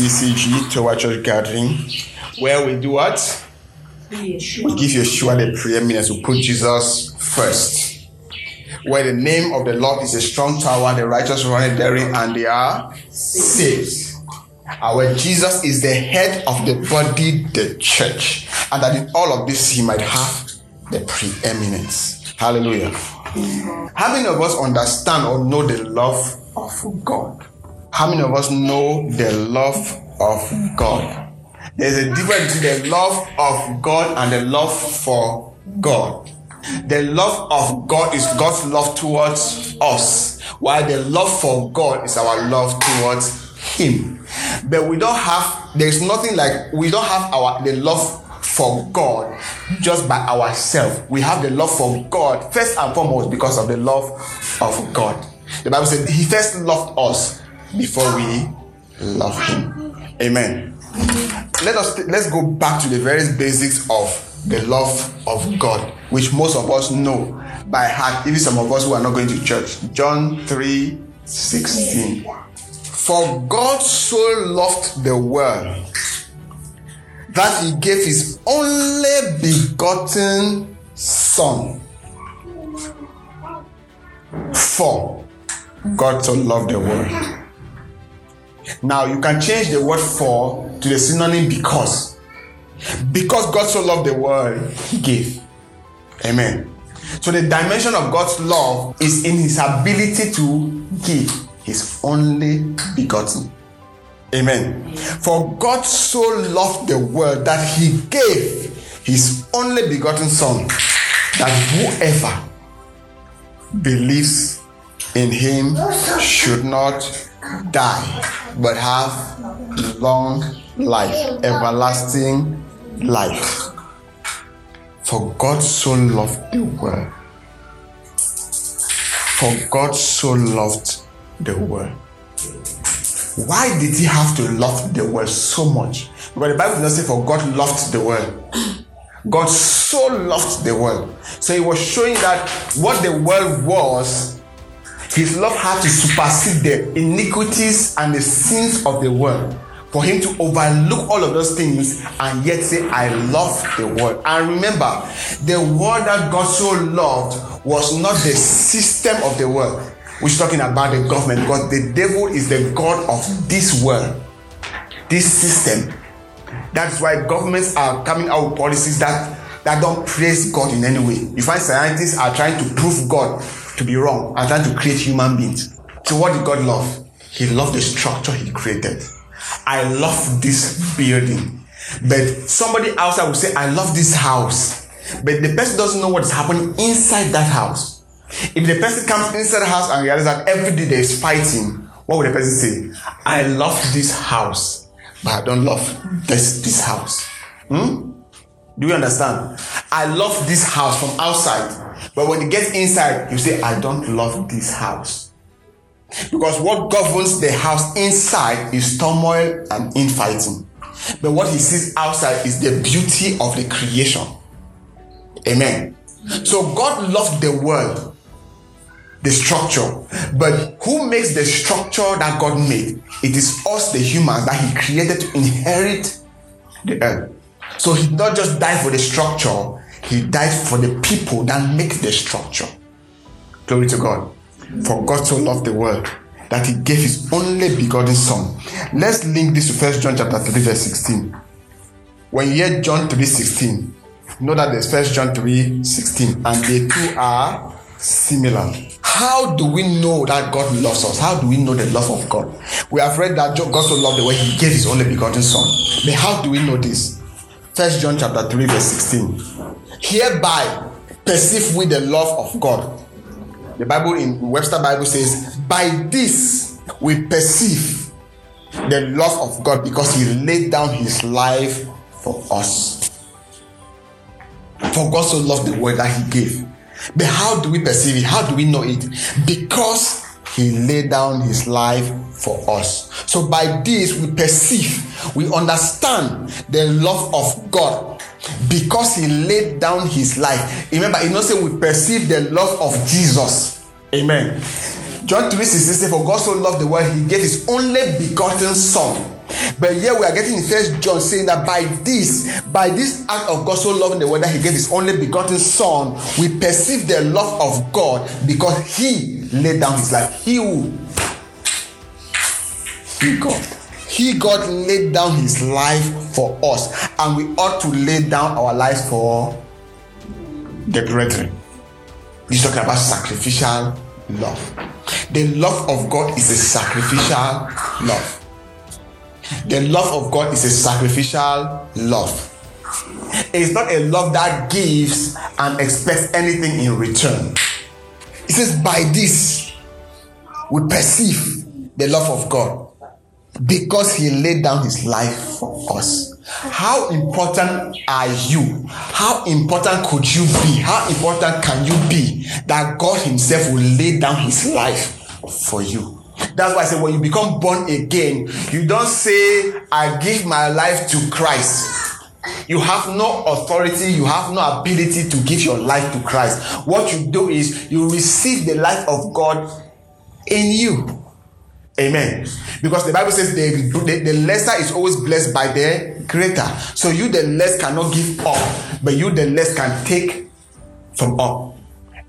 CCG, Tower Church Gathering, where we do what? We give Yeshua the preeminence. We put Jesus first. Where the name of the Lord is a strong tower, the righteous run therein and they are saved. Our Jesus is the head of the body, the church. And that in all of this, he might have the preeminence. Hallelujah. Many of us understand or know the love of God? How many of us know the love of God? There's a difference between the love of God and the love for God. The love of God is God's love towards us, while the love for God is our love towards Him. But we don't have, there's nothing like, we don't have our, the love for God just by ourselves. We have the love for God first and foremost because of the love of God. The Bible said He first loved us before we love Him. Amen. Let us let's go back to the very basics of the love of God, which most of us know by heart, even some of us who are not going to church. John 3 16. For God so loved the world that he gave his only begotten Son. For God so loved the world. Now you can change the word for to the synonym because. Because God so loved the world, he gave. Amen. So the dimension of God's love is in his ability to give his only begotten. Amen. For God so loved the world that he gave his only begotten Son, that whoever believes in him should not die, but have long life, everlasting life. For God so loved the world. For God so loved the world. Why did he have to love the world so much? But the Bible does not say for God loved the world. God so loved the world. So he was showing that what the world was, his love had to supersede the iniquities and the sins of the world for him to overlook all of those things and yet say, I love the world. And remember, the world that God so loved was not the system of the world. We're talking about the government because the devil is the God of this world, this system. That's why governments are coming out with policies that, that don't praise God in any way. You find scientists are trying to prove God to be wrong and trying to create human beings. So what did God love? He loved the structure he created. I love this building. But somebody outside will say, I love this house. But the person doesn't know what is happening inside that house. If the person comes inside the house and realizes that every day there is fighting, what would the person say? I love this house, but I don't love this, this house. Hmm? Do you understand? I love this house from outside, but when it gets inside, you say, I don't love this house. Because what governs the house inside is turmoil and infighting. But what he sees outside is the beauty of the creation. Amen. So God loved the world, the structure. But who makes the structure that God made? It is us, the humans, that He created to inherit the earth. So He not just died for the structure, He died for the people that make the structure. Glory to God. For God so loved the world that he gave his only begotten son. Let's link this to First John chapter 3, verse 16. When you hear John 3 16, know that there's First John 3 16, and they two are similar. How do we know that God loves us? How do we know the love of God? We have read that God so loved the way He gave His only begotten Son. But how do we know this? First John chapter 3, verse 16. Hereby perceive we the love of God the Bible in Webster Bible says, By this we perceive the love of God because He laid down His life for us. For God so loved the world that He gave. But how do we perceive it? How do we know it? Because He laid down His life for us. So by this we perceive, we understand the love of God because he laid down his life. Remember, he not say we perceive the love of Jesus. Amen. John 3 16 For God so loved the world, he gave his only begotten son. But here we are getting in First John saying that by this, by this act of God so loving the world that He gave His only begotten Son, we perceive the love of God because He laid down His life. He who? He God. He God laid down His life for us, and we ought to lay down our lives for the brethren. He's talking about sacrificial love. The love of God is a sacrificial love. The love of God is a sacrificial love. It's not a love that gives and expects anything in return. It says, By this we perceive the love of God because He laid down His life for us. How important are you? How important could you be? How important can you be that God Himself will lay down His life for you? That's why I say when you become born again, you don't say, I give my life to Christ. You have no authority, you have no ability to give your life to Christ. What you do is you receive the life of God in you. Amen. Because the Bible says the, the, the lesser is always blessed by the greater. So you, the less, cannot give up, but you, the less, can take from up.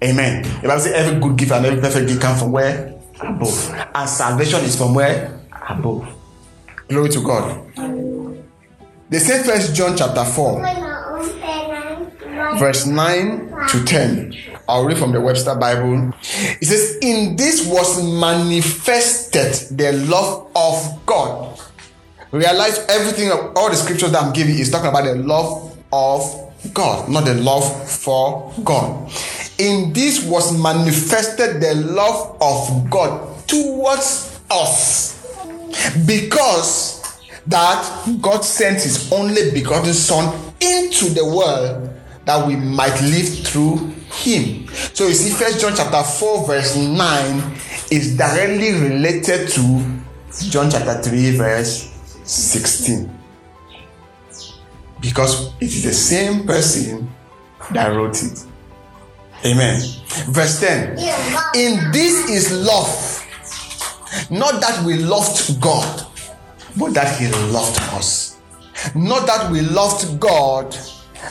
Amen. The Bible says every good gift and every perfect gift come from where? Above. And salvation is from where? Above. Glory to God. The same first John chapter 4, verse 9 to 10. I'll read from the Webster Bible. It says, In this was manifested the love of God. Realize everything, of all the scriptures that I'm giving is talking about the love of God, not the love for God. In this was manifested the love of God towards us. Because that God sent his only begotten Son into the world that we might live through him. So you see, First John chapter 4, verse 9 is directly related to John chapter 3, verse 16. Because it is the same person that wrote it. Amen. Verse 10. In this is love. Not that we loved God, but that He loved us. Not that we loved God,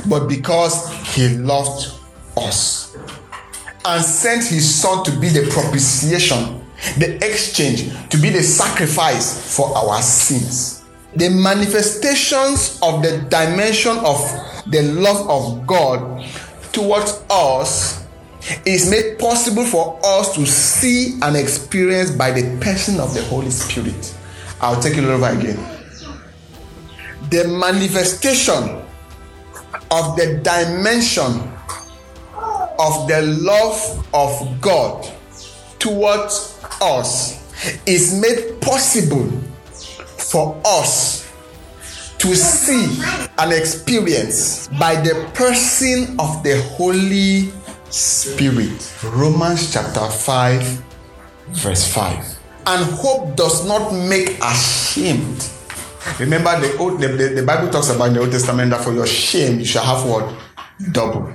but because He loved us and sent His Son to be the propitiation, the exchange, to be the sacrifice for our sins. The manifestations of the dimension of the love of God towards us is made possible for us to see and experience by the person of the Holy Spirit. I'll take it over again. The manifestation of the dimension of the love of God towards us is made possible for us to see and experience by the person of the Holy Spirit. Romans chapter 5, verse 5. And hope does not make ashamed. Remember, the, old, the, the, the Bible talks about in the Old Testament that for your shame you shall have what? Double.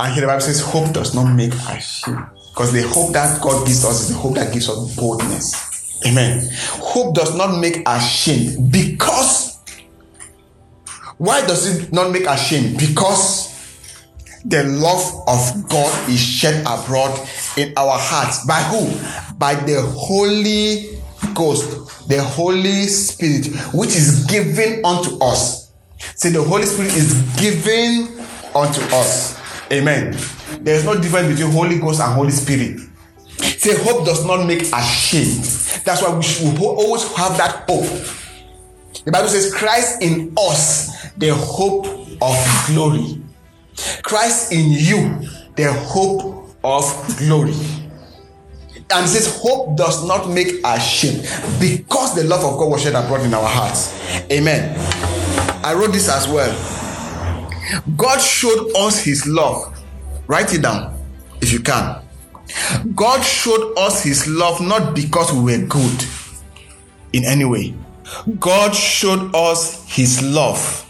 And here the Bible says, hope does not make ashamed. Because the hope that God gives us is the hope that gives us boldness. Amen. Hope does not make ashamed because why does it not make ashamed? Because the love of God is shed abroad in our hearts. By who? By the Holy Ghost, the Holy Spirit, which is given unto us. See, the Holy Spirit is given unto us. Amen. There is no difference between Holy Ghost and Holy Spirit. Say, hope does not make ashamed. That's why we should always have that hope. The Bible says, Christ in us, the hope of glory. Christ in you, the hope of glory. And says, Hope does not make us ashamed because the love of God was shed abroad in our hearts. Amen. I wrote this as well. God showed us his love. Write it down if you can. God showed us his love not because we were good in any way. God showed us his love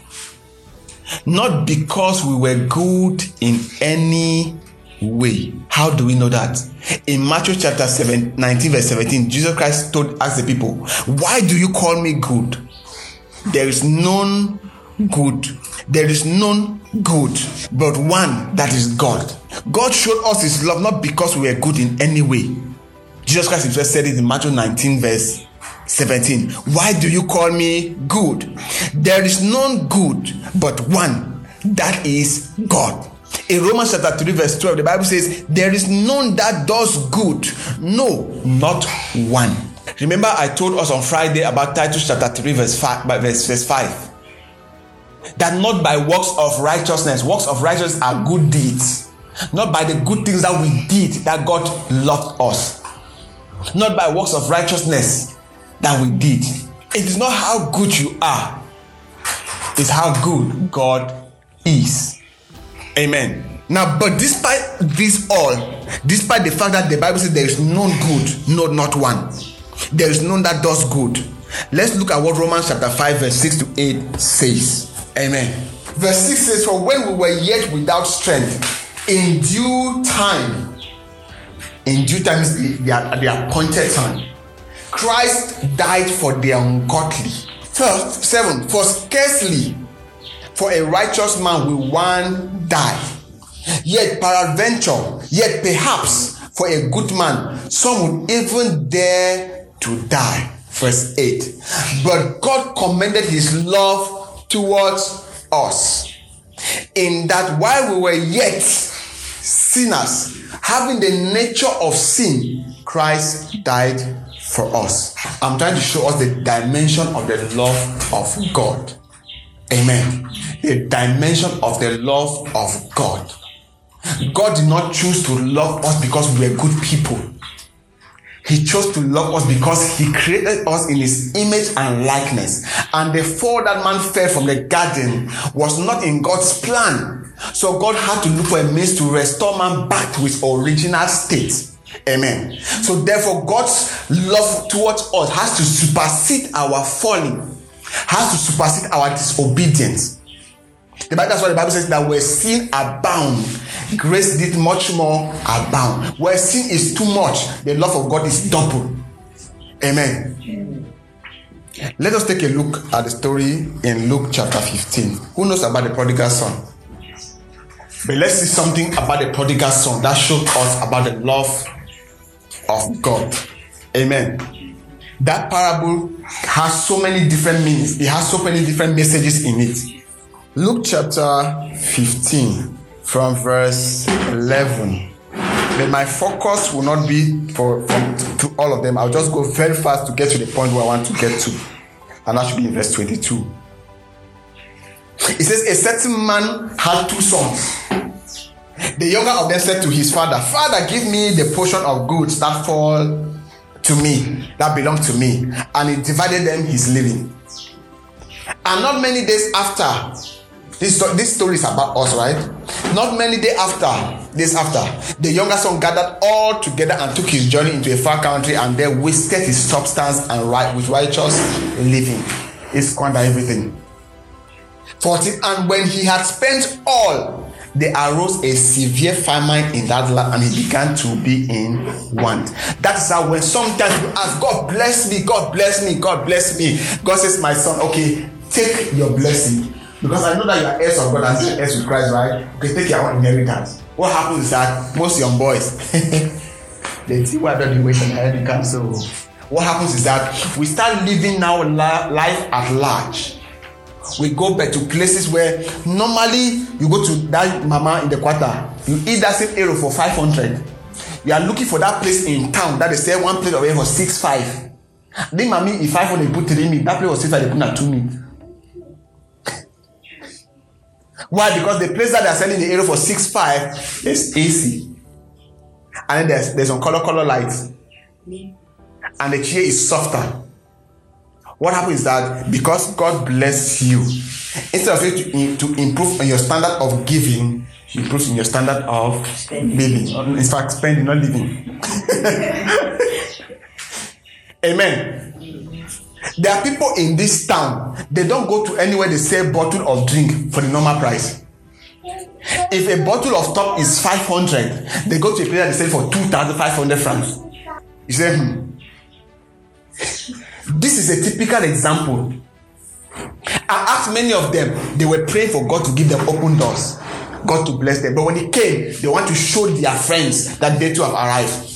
not because we were good in any way. How do we know that? In Matthew chapter 7, 19, verse 17, Jesus Christ told asked the people, Why do you call me good? There is none good. There is none good, but one that is God. God showed us his love not because we were good in any way. Jesus Christ himself said it in Matthew 19, verse 17. Why do you call me good? There is none good but one, that is God. In Romans chapter 3, verse 12, the Bible says, There is none that does good. No, not one. Remember, I told us on Friday about Titus chapter 3, verse 5, verse, verse 5. That not by works of righteousness, works of righteousness are good deeds. Not by the good things that we did that God loved us. Not by works of righteousness that we did. It is not how good you are, it's how good God is. Amen. Now, but despite this all, despite the fact that the Bible says there is none good, no, not one, there is none that does good. Let's look at what Romans chapter 5, verse 6 to 8 says. Amen. Verse 6 says, For when we were yet without strength, in due time, in due time is the, the, the appointed time, Christ died for the ungodly. First, seven, for scarcely for a righteous man will one die. Yet peradventure, yet perhaps for a good man, some would even dare to die. Verse 8. But God commended his love towards us in that while we were yet sinners, having the nature of sin, Christ died for us. I'm trying to show us the dimension of the love of God. Amen. The dimension of the love of God. God did not choose to love us because we were good people. He chose to love us because he created us in his image and likeness. And the fall that man fell from the garden was not in God's plan. So God had to look for a means to restore man back to his original state. Amen. So therefore, God's love towards us has to supersede our falling, has to supersede our disobedience. The Bible, that's what the Bible says that where sin abound, grace did much more abound. Where sin is too much, the love of God is double. Amen. Let us take a look at the story in Luke chapter 15. Who knows about the prodigal son? But let's see something about the prodigal son that shows us about the love of God. Amen. That parable has so many different meanings, it has so many different messages in it. Luke chapter 15 from verse 11. But my focus will not be for, for to all of them. I'll just go very fast to get to the point where I want to get to. And that should be in verse 22. It says, A certain man had two sons. The younger of them said to his father, Father, give me the portion of goods that fall to me, that belong to me. And he divided them his living. And not many days after, this, this story is about us, right? Not many days after, days after, the younger son gathered all together and took his journey into a far country and there wasted his substance and right with righteous living. He squandered everything. 14. And when he had spent all, there arose a severe famine in that land and he began to be in want. That is how when sometimes you ask, God bless me, God bless me, God bless me. God says, My son, okay, take your blessing because I know that you are heirs of God and still heirs with Christ, right? Okay, take your own inheritance. What happens is that most young boys they see don't you wait until you come. So what happens is that we start living now life at large. We go back to places where normally you go to that mama in the quarter, you eat that same eru for five hundred. You are looking for that place in town that they sell one plate of it for six five. Then mommy, if five hundred put three meat, that place was six five, they put at two meat. Why? Because the place that they're selling the eru for six five is AC, and then there's there's some color color lights, and the chair is softer. What happens is that because God bless you, instead of you to, to improve on your standard of giving, you improve in your standard of living. In fact, spending, not living. Amen. There are people in this town, they don't go to anywhere they sell bottle of drink for the normal price. If a bottle of top is 500, they go to a place they sell for 2,500 francs. You say, hmm. This is a typical example. I asked many of them, they were praying for God to give them open doors, God to bless them. But when it came, they want to show their friends that they too have arrived.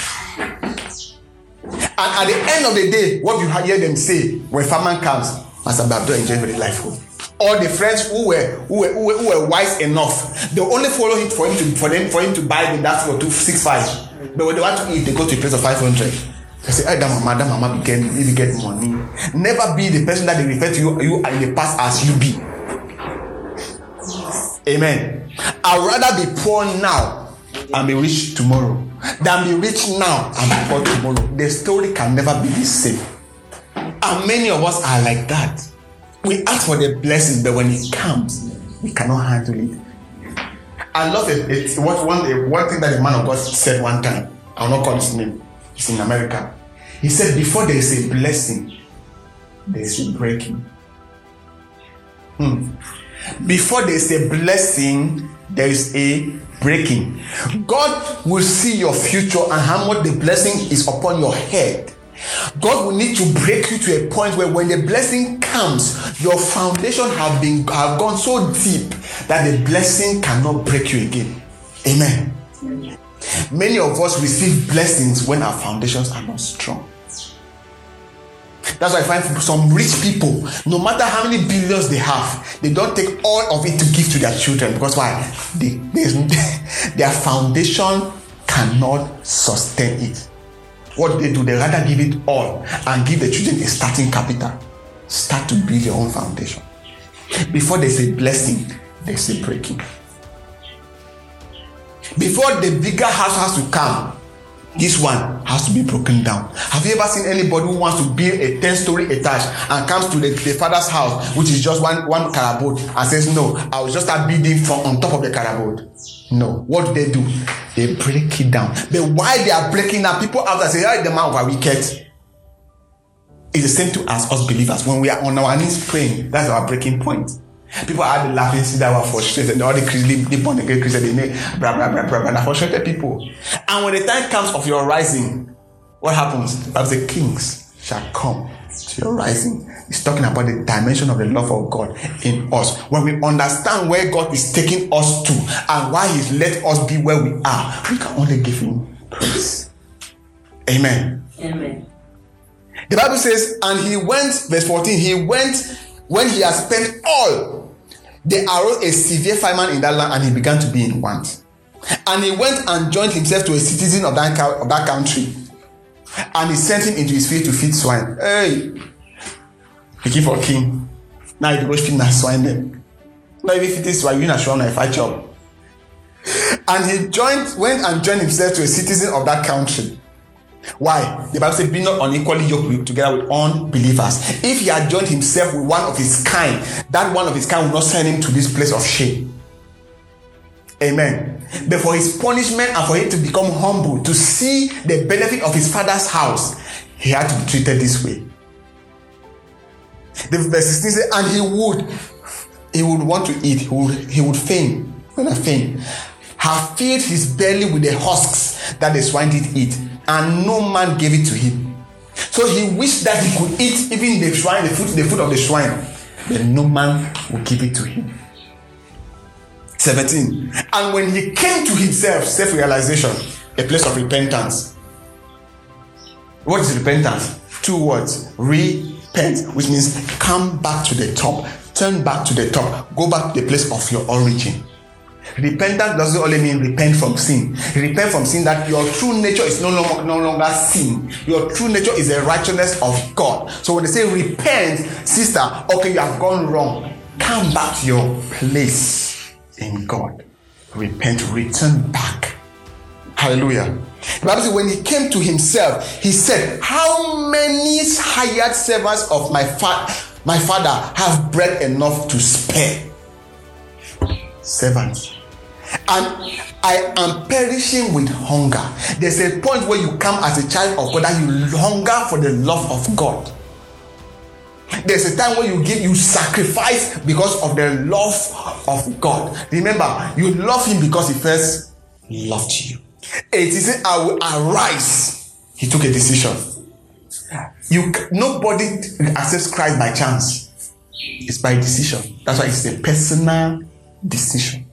And at the end of the day, what you hear them say when farmer comes, Master Babdo enjoying very life. Oh. All the friends who were who were, who were, who were wise enough, they only follow him for him to for them for him to buy the that for two six five. But when they want to eat, they go to a place of five hundred. They say, hey, that mama, that mama be get, be get money. Never be the person that they refer to you, you in the past as you be. Amen. I'd rather be poor now and be rich tomorrow than be rich now and poor tomorrow. The story can never be the same. And many of us are like that. We ask for the blessing, but when it comes, we cannot handle it. I love it. It's what one, one thing that the man of God said one time. I'll not call his name. He's in America. He said, Before there is a blessing, there is a breaking. Hmm. Before there is a blessing, there is a breaking. God will see your future and how much the blessing is upon your head. God will need to break you to a point where when the blessing comes, your foundation have been have gone so deep that the blessing cannot break you again. Amen. Many of us receive blessings when our foundations are not strong. That's why I find some rich people, no matter how many billions they have, they don't take all of it to give to their children because why? They, they, their foundation cannot sustain it. What they do, they rather give it all and give the children a starting capital. Start to build your own foundation. Before there's a blessing, there's a breaking. Before the bigger house has to come, this one has to be broken down. Have you ever seen anybody who wants to build a 10 story attached and comes to the, the father's house, which is just one, one carabot, and says, No, I will just start building from on top of the carabot? No. What do they do? They break it down. But why they are breaking down, people out there say, Hey, the man of wicked. It's the same to us, us believers. When we are on our knees praying, that's our breaking point. People are laughing, see that were frustrated. All the Christians, the born again Christians, they make blah blah blah blah blah. Frustrated people. And when the time comes of your rising, what happens? As the kings shall come to your rising. It's talking about the dimension of the love of God in us. When we understand where God is taking us to and why He's let us be where we are, we can only give Him praise. Amen. Amen. The Bible says, and he went, verse 14, he went when he had spent all. There arose a severe famine in that land, and he began to be in want. And he went and joined himself to a citizen of that, of that country. And he sent him into his field to feed swine. Hey, picky for king. Now he go feed na swine them. Not even feed swine, you na show na fight job. And he joined, went and joined himself to a citizen of that country. Why? The Bible says, Be not unequally yoked together with unbelievers. If he had joined himself with one of his kind, that one of his kind will not send him to this place of shame. Amen. But for his punishment and for him to become humble, to see the benefit of his father's house, he had to be treated this way. The verse 16 says, And he would, he would want to eat, he would, he would faint, when I faint, have filled his belly with the husks that the swine did eat, and no man gave it to him. So he wished that he could eat even the swine, the food, the food of the swine, but no man would give it to him. 17. And when he came to himself, self realization, a place of repentance. What is repentance? Two words repent, which means come back to the top, turn back to the top, go back to the place of your origin. Repentance doesn't only mean repent from sin. Repent from sin that your true nature is no longer, no longer sin. Your true nature is the righteousness of God. So when they say repent, sister, okay, you have gone wrong. Come back to your place in God. Repent, return back. Hallelujah. The Bible says, when he came to himself, he said, How many hired servants of my, fa- my father have bread enough to spare? Servants. And I am perishing with hunger. There's a point where you come as a child of God that you hunger for the love of God. There's a time when you give, you sacrifice because of the love of God. Remember, you love Him because He first loved you. It is I will arise. He took a decision. You nobody accepts Christ by chance. It's by decision. That's why it's a personal decision.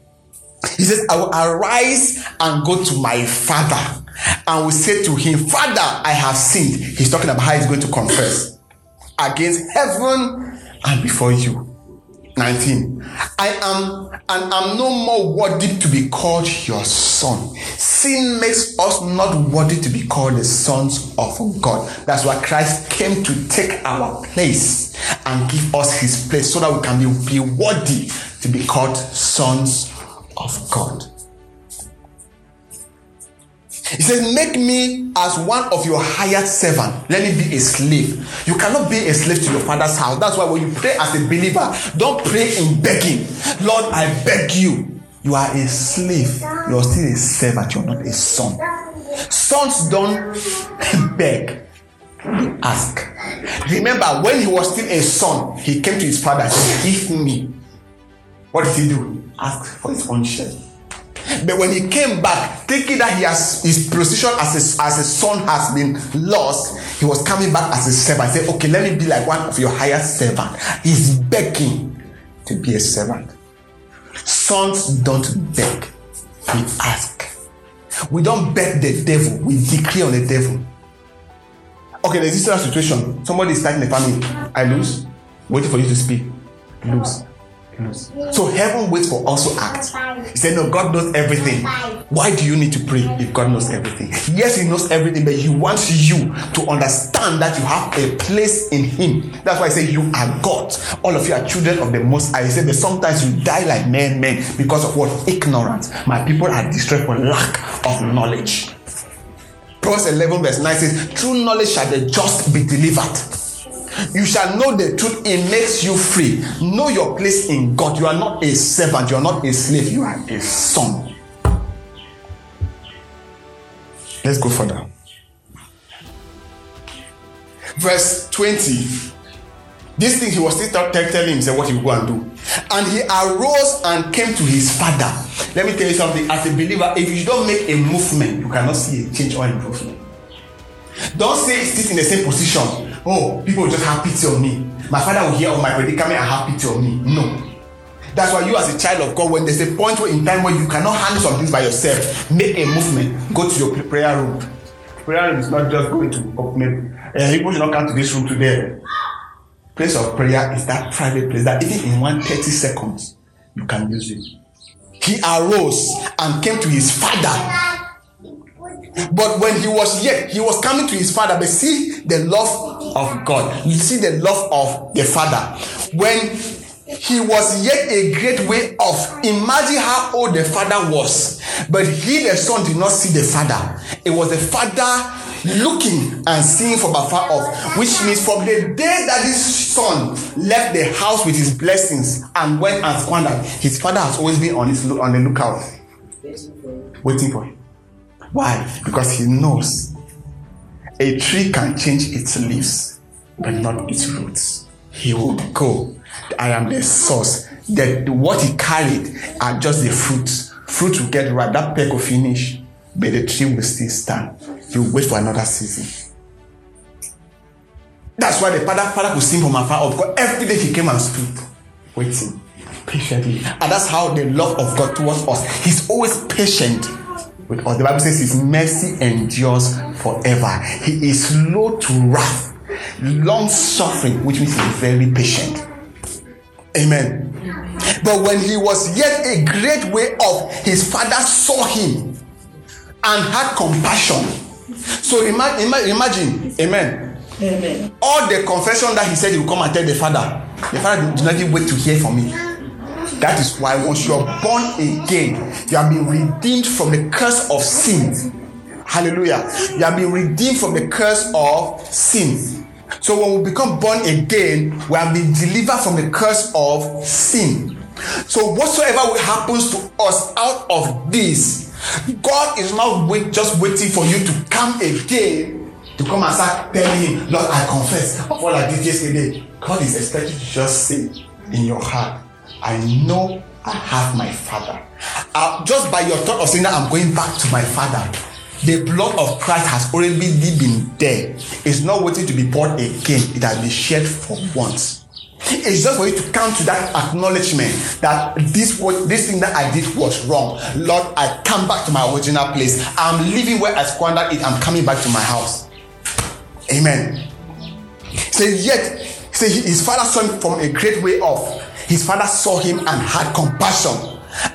He says, I will arise and go to my father and will say to him, Father, I have sinned. He's talking about how he's going to confess against heaven and before you. 19. I am and am no more worthy to be called your son. Sin makes us not worthy to be called the sons of God. That's why Christ came to take our place and give us his place so that we can be, be worthy to be called sons of God. He says, Make me as one of your hired servant. Let me be a slave. You cannot be a slave to your father's house. That's why when you pray as a believer, don't pray in begging. Lord, I beg you. You are a slave. You're still a servant. You're not a son. Sons don't beg, they ask. Remember, when he was still a son, he came to his father and said, Give me. What did he do? Ask for his own share. But when he came back, thinking that he has his position as a, as a son has been lost, he was coming back as a servant. He said, Okay, let me be like one of your higher servant. He's begging to be a servant. Sons don't beg, we ask. We don't beg the devil, we decree on the devil. Okay, there's this situation. Somebody is starting a family. I lose, waiting for you to speak. Lose. So heaven waits for us to act. He said, No, God knows everything. Why do you need to pray if God knows everything? Yes, He knows everything, but He wants you to understand that you have a place in Him. That's why I say you are God. All of you are children of the Most High. He said, But sometimes you die like men, men because of what? Ignorance. My people are destroyed for lack of knowledge. Proverbs 11, verse 9 says, True knowledge shall the just be delivered. You shall know the truth, it makes you free. Know your place in God. You are not a servant, you are not a slave, you are a son. Let's go further. Verse 20. This thing he was still telling himself what he would go and do. And he arose and came to his father. Let me tell you something. As a believer, if you don't make a movement, you cannot see a change or improvement. Don't say sit in the same position oh, people just have pity on me. My father will hear of my predicament and have pity on me. No. That's why you, as a child of God, when there's a point in time where you cannot handle some things by yourself, make a movement. Go to your prayer room. Prayer room is not just going to open. Uh, people should not come to this room today. Place of prayer is that private place that even in one thirty seconds you can use it. He arose and came to his father but when he was yet, he was coming to his father. But see the love of God. You see the love of the father. When he was yet a great way off. Imagine how old the father was. But he, the son, did not see the father. It was the father looking and seeing from afar off, which means from the day that this son left the house with his blessings and went and squandered, his father has always been on his on the lookout, waiting for him. Why? Because he knows a tree can change its leaves, but not its roots. He will go. I am the source. That what he carried are just the fruits. Fruit will get ripe. That peck will finish, but the tree will still stand. You wait for another season. That's why the father, father could sing from afar off every day he came and stood, waiting patiently. And that's how the love of God towards us. He's always patient us. The Bible says his mercy endures forever. He is slow to wrath, long suffering, which means he's very patient. Amen. But when he was yet a great way off, his father saw him and had compassion. So imagine, imagine, amen. Amen. All the confession that he said he would come and tell the father, the father did not even wait to hear from me. That is why once you are born again, you have been redeemed from the curse of sin. Hallelujah. You have been redeemed from the curse of sin. So when we become born again, we have been delivered from the curse of sin. So whatsoever happens to us out of this, God is not wait, just waiting for you to come again to come and start telling him, Lord, I confess all I did yesterday. God is expecting to just say in your heart, I know I have my father. Uh, just by your thought of saying that I'm going back to my father, the blood of Christ has already been there. It's not waiting to be poured again. It has been shed for once. It's just for you to come to that acknowledgement that this was this thing that I did was wrong. Lord, I come back to my original place. I'm leaving where I squandered it. I'm coming back to my house. Amen. Say yet, say his father saw him from a great way off. His father saw him and had compassion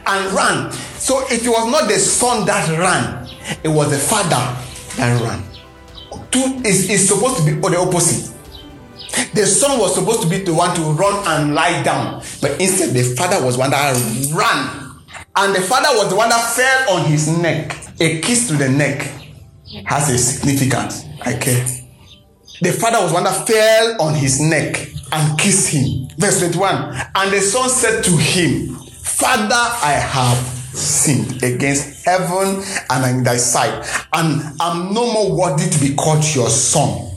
and ran. So it was not the son that ran, it was the father that ran. Two is, supposed to be the opposite. The son was supposed to be the one to run and lie down, but instead the father was one that ran. And the father was the one that fell on his neck. A kiss to the neck has a significance. I care. The father was one that fell on his neck and kissed him. Verse 21 And the son said to him, Father, I have sinned against heaven and in thy sight, and I'm no more worthy to be called your son.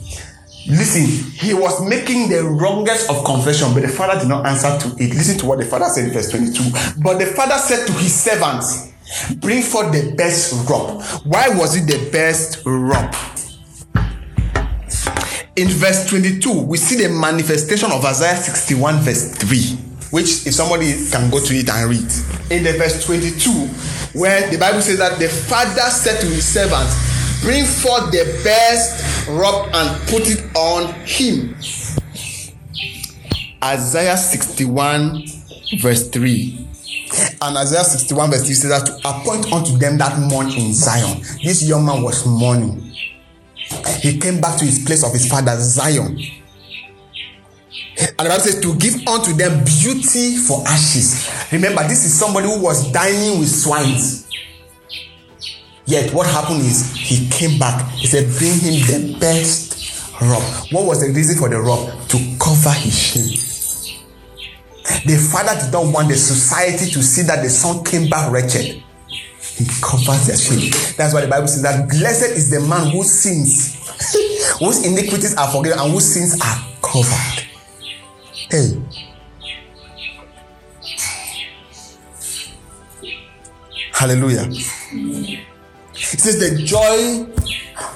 Listen, he was making the wrongest of confession, but the father did not answer to it. Listen to what the father said in verse 22. But the father said to his servants, Bring forth the best robe. Why was it the best robe? In verse 22, we see the manifestation of Isaiah 61, verse 3, which if somebody can go to it and read. In the verse 22, where the Bible says that the father said to his servants, Bring forth the best robe and put it on him. Isaiah 61, verse 3. And Isaiah 61, verse 3 says that to appoint unto them that mourn in Zion. This young man was mourning he came back to his place of his father, Zion. And the Bible says to give unto them beauty for ashes. Remember, this is somebody who was dining with swines. Yet, what happened is he came back. He said, Bring him the best robe. What was the reason for the robe? To cover his shame. The father did not want the society to see that the son came back wretched. He covers their shame. That's why the Bible says that blessed is the man whose sins, whose iniquities are forgiven, and whose sins are covered. Hey. Hallelujah. It says the joy,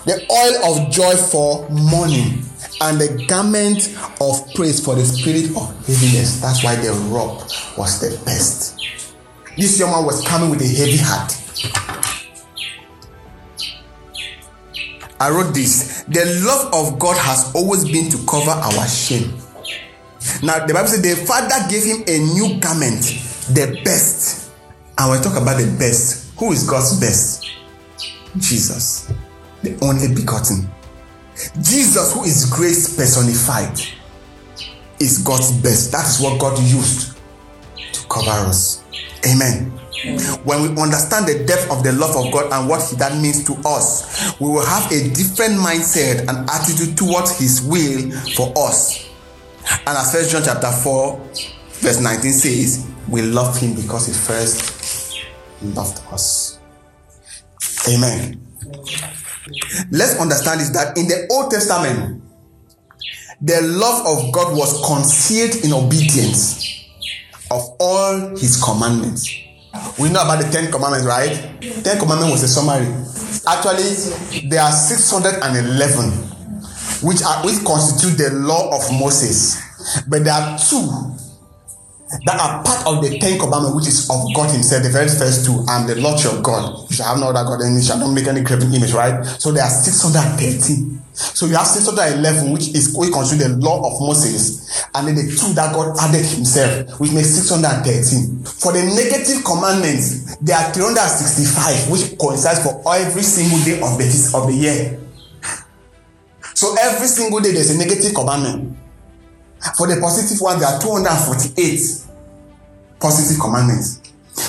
the oil of joy for mourning, and the garment of praise for the spirit of heaviness. That's why the robe was the best. This young man was coming with a heavy heart. I wrote this The love of God has always been to cover our shame. Now, the Bible says the Father gave him a new garment, the best. And when we talk about the best, who is God's best? Jesus, the only begotten. Jesus, who is grace personified, is God's best. That is what God used to cover us. Amen. When we understand the depth of the love of God and what that means to us, we will have a different mindset and attitude towards His will for us. And as First John chapter 4, verse 19 says, we love Him because He first loved us. Amen. Let's understand is that in the Old Testament, the love of God was concealed in obedience of all His commandments. We know about the Ten Commandments, right? Ten Commandments was a summary. Actually, there are 611 which are which constitute the law of Moses. But there are two that are part of the Ten Commandments, which is of God Himself. The very first two, I'm the Lord your God. You shall have no other God, and you shall not make any graven image, right? So there are 613. So you have 611, which is which constitute the law of Moses, and then the two that God added Himself, which makes 613. For the negative commandments, there are 365, which coincides for every single day of the of the year. So every single day there's a negative commandment. For the positive one, there are 248 positive commandments.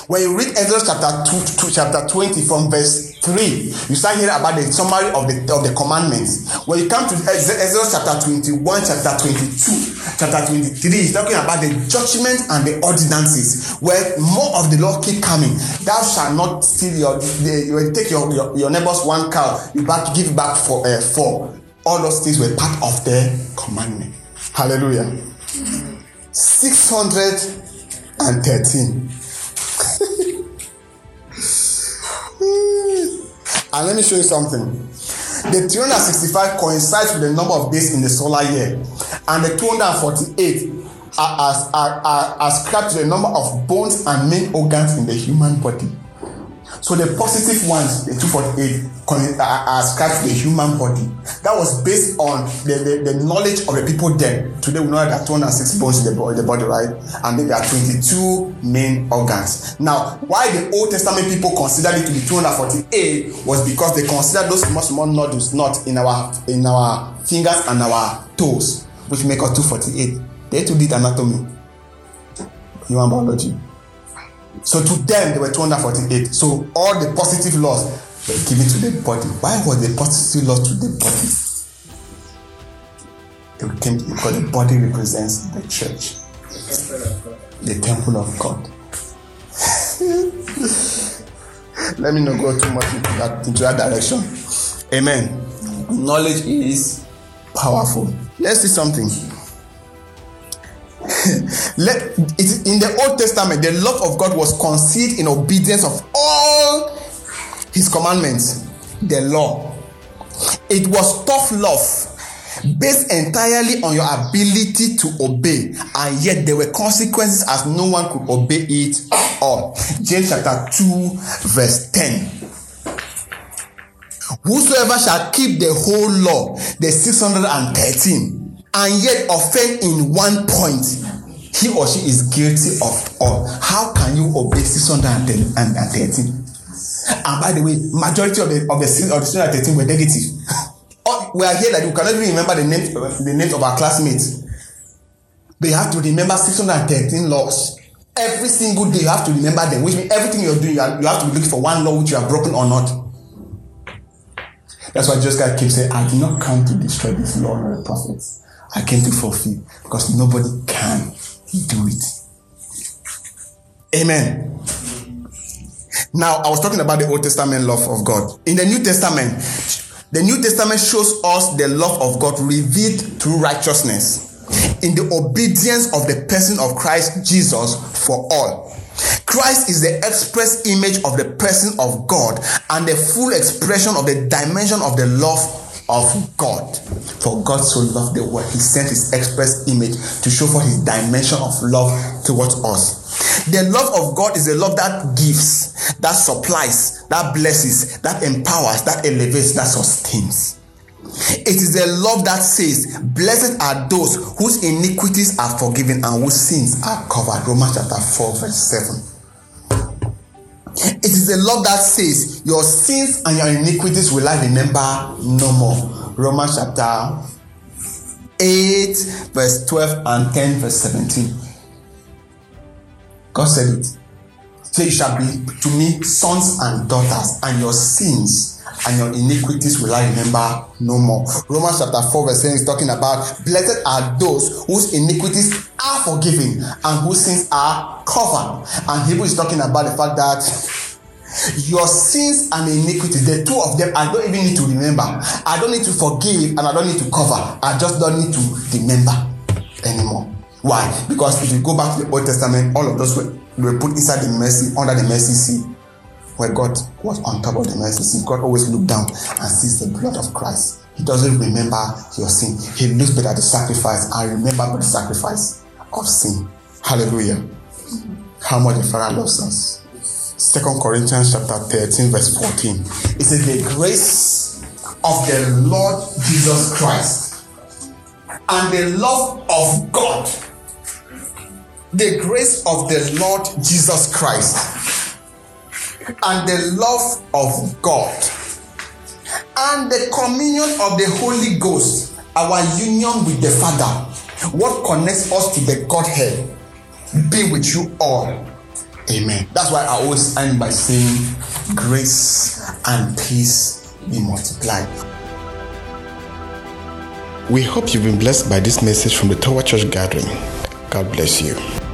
When you read Exodus chapter 2, 2 chapter 20 from verse 3, you start hearing about the summary of the of the commandments. When you come to Exodus chapter 21, chapter 22, chapter 23, it's talking about the judgment and the ordinances, where more of the law keep coming. Thou shalt not steal your, the, you take your, your, your neighbor's one cow, you back give back for uh, four All those things were part of the commandment. Hallelujah. 613. And let me show you something. The 365 coincides with the number of days in the solar year, and the 248 are, are, are, are ascribed to the number of bones and main organs in the human body. So the positive ones, the 248, are ascribed to the human body. That was based on the, the, the knowledge of the people then. Today we know that there are 206 bones in the, the body, right? And then there are 22 main organs. Now, why the Old Testament people considered it to be 248 was because they considered those small, small nodules not in our in our fingers and our toes, which make us 248. They too did anatomy, human biology. So to them, they were 248. So all the positive laws were given to the body. Why was the positive laws to the body? It came because the body represents the church, the temple of God. Let me not go too much into that, into that direction. Amen. Knowledge is powerful. Let's see something. Let, it, in the Old Testament, the love of God was conceived in obedience of all His commandments, the law. It was tough love based entirely on your ability to obey, and yet there were consequences as no one could obey it all. James chapter 2, verse 10. Whosoever shall keep the whole law, the 613, and yet offend in one point, he or she is guilty of all. How can you obey 613? And by the way, majority of the of the of the 613 were negative. we are here that we cannot even remember the names the names of our classmates. They have to remember 613 laws. Every single day you have to remember them, which means everything you're doing, you, you have to be looking for one law which you have broken or not. That's why Jesus keeps saying, I did not come to destroy this law or the prophets. I came to fulfill because nobody can do it. Amen. Now, I was talking about the Old Testament love of God. In the New Testament, the New Testament shows us the love of God revealed through righteousness in the obedience of the person of Christ Jesus for all. Christ is the express image of the person of God and the full expression of the dimension of the love of God. For God so loved the world, He sent His express image to show for His dimension of love towards us. The love of God is a love that gives, that supplies, that blesses, that empowers, that elevates, that sustains. It is a love that says, Blessed are those whose iniquities are forgiven and whose sins are covered. Romans chapter 4, verse 7. It is a love that says, Your sins and your iniquities will I remember no more. Romans chapter 8, verse 12 and 10, verse 17. God said it. So you shall be to me sons and daughters, and your sins and your iniquities will I remember no more. Romans chapter 4, verse 10 is talking about blessed are those whose iniquities are forgiven and whose sins are covered. And Hebrew is talking about the fact that your sins and iniquities, the two of them, I don't even need to remember. I don't need to forgive and I don't need to cover. I just don't need to remember anymore. Why? Because if you go back to the Old Testament, all of those were, were put inside the mercy, under the mercy seat where God was on top of the mercy seat. God always looked down and sees the blood of Christ. He doesn't remember your sin. He looks back at the sacrifice and remember the sacrifice of sin. Hallelujah. How much the Father loves us. Second Corinthians chapter 13, verse 14. It says, The grace of the Lord Jesus Christ and the love of God. The grace of the Lord Jesus Christ and the love of God and the communion of the Holy Ghost, our union with the Father, what connects us to the Godhead, be with you all. Amen. That's why I always end by saying, Grace and peace be multiplied. We hope you've been blessed by this message from the Tower Church Gathering. God bless you.